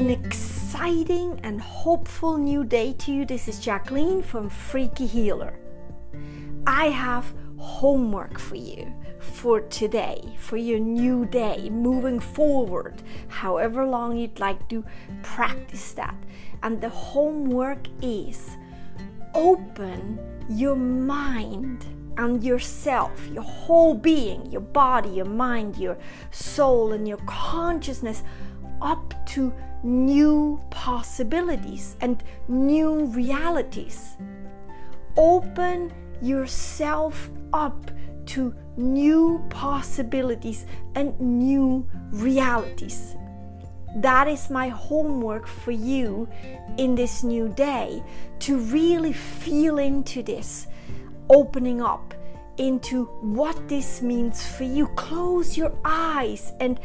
an exciting and hopeful new day to you. This is Jacqueline from Freaky Healer. I have homework for you for today, for your new day, moving forward, however long you'd like to practice that. And the homework is open your mind and yourself, your whole being, your body, your mind, your soul, and your consciousness up to new possibilities and new realities. Open yourself up to new possibilities and new realities. That is my homework for you in this new day to really feel into this, opening up into what this means for you. Close your eyes and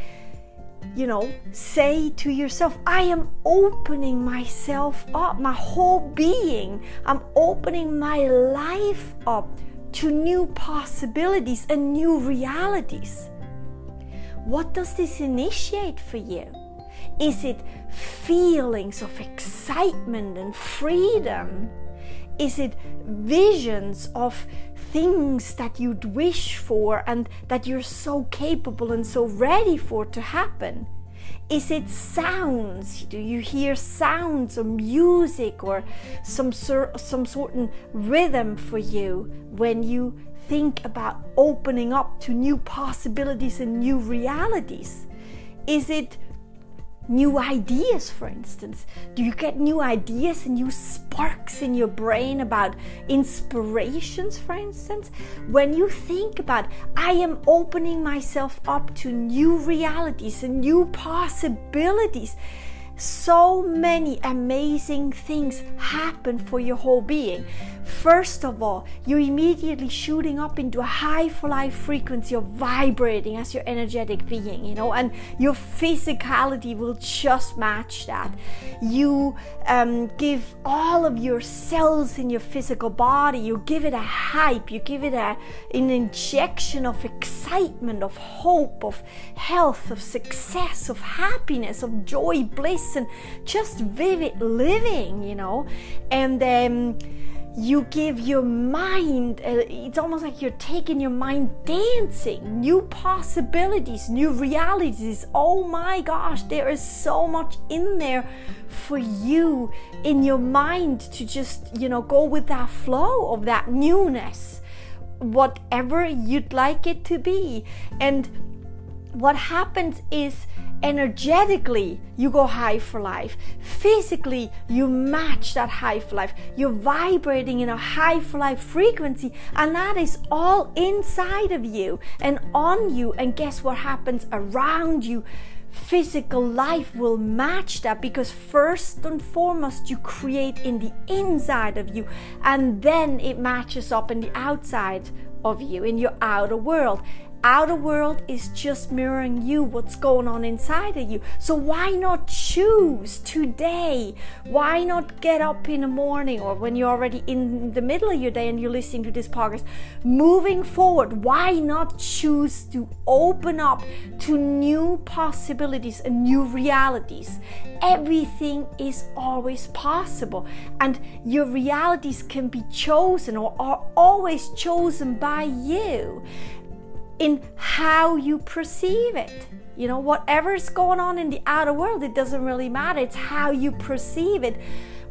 you know, say to yourself, I am opening myself up, my whole being. I'm opening my life up to new possibilities and new realities. What does this initiate for you? Is it feelings of excitement and freedom? Is it visions of things that you'd wish for and that you're so capable and so ready for to happen? Is it sounds? Do you hear sounds or music or some sort some certain rhythm for you when you think about opening up to new possibilities and new realities? Is it new ideas, for instance? Do you get new ideas and new sparks in your brain about inspirations, for instance? When you think about, I am opening myself up to new realities and new possibilities so many amazing things happen for your whole being. First of all, you're immediately shooting up into a high life frequency of vibrating as your energetic being, you know, and your physicality will just match that. You um, give all of your cells in your physical body, you give it a hype, you give it a, an injection of excitement, of hope, of health, of success, of happiness, of joy, bliss and just vivid living, you know. And um, you give your mind, uh, it's almost like you're taking your mind dancing, new possibilities, new realities. Oh my gosh, there is so much in there for you in your mind to just, you know, go with that flow of that newness, whatever you'd like it to be. And what happens is, energetically you go high for life. Physically you match that high for life. You're vibrating in a high for life frequency and that is all inside of you and on you. And guess what happens around you? Physical life will match that because first and foremost you create in the inside of you and then it matches up in the outside of you in your outer world outer world is just mirroring you what's going on inside of you. So why not choose today? Why not get up in the morning or when you're already in the middle of your day and you're listening to this podcast moving forward? Why not choose to open up to new possibilities and new realities? Everything is always possible and your realities can be chosen or are always chosen by you in how you perceive it. You know, whatever's going on in the outer world, it doesn't really matter. It's how you perceive it.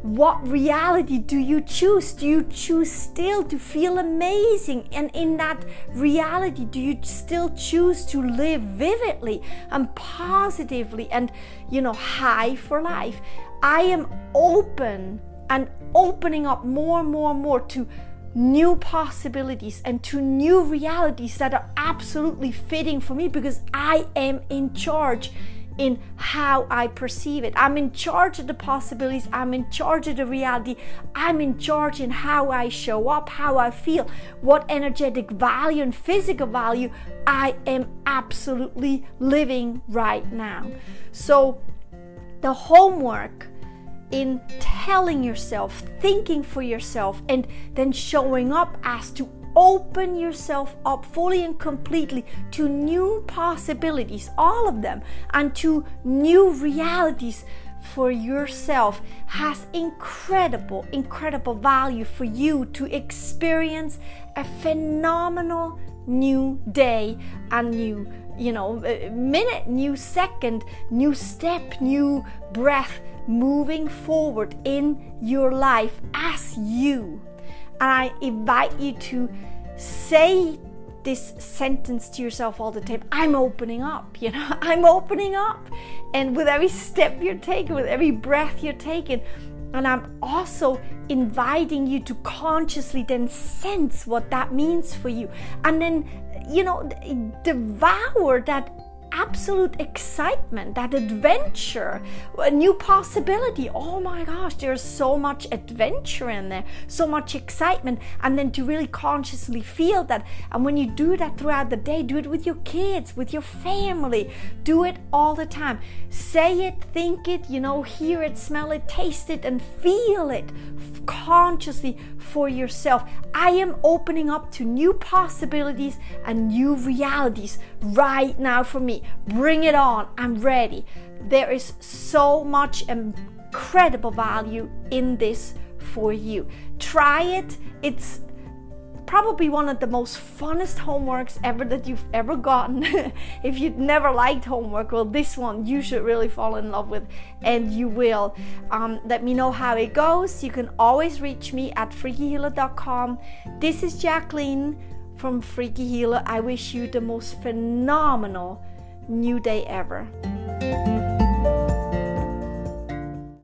What reality do you choose? Do you choose still to feel amazing? And in that reality, do you still choose to live vividly and positively and, you know, high for life? I am open and opening up more and more and more to new possibilities and to new realities that are absolutely fitting for me because I am in charge in how I perceive it. I'm in charge of the possibilities, I'm in charge of the reality, I'm in charge in how I show up, how I feel, what energetic value and physical value I am absolutely living right now. So, the homework in telling yourself, thinking for yourself, and then showing up as to open yourself up fully and completely to new possibilities, all of them, and to new realities for yourself has incredible, incredible value for you to experience a phenomenal new day and new, you know, minute, new second, new step, new breath moving forward in your life as you. And I invite you to say this sentence to yourself all the time I'm opening up, you know, I'm opening up. And with every step you're taking, with every breath you're taking, and I'm also inviting you to consciously then sense what that means for you. And then, you know, devour that absolute excitement, that adventure, a new possibility. Oh my gosh, there's so much adventure in there, so much excitement. And then to really consciously feel that. And when you do that throughout the day, do it with your kids, with your family, do it all the time. Say it, think it, you know, hear it, smell it, taste it, and feel it consciously for yourself. I am opening up to new possibilities and new realities right now for me. Bring it on. I'm ready. There is so much incredible value in this for you. Try it. It's probably one of the most funnest homeworks ever that you've ever gotten. if you'd never liked homework, well, this one you should really fall in love with, and you will. Um, let me know how it goes. You can always reach me at freakyhealer.com. This is Jacqueline from Freaky Healer. I wish you the most phenomenal new day ever.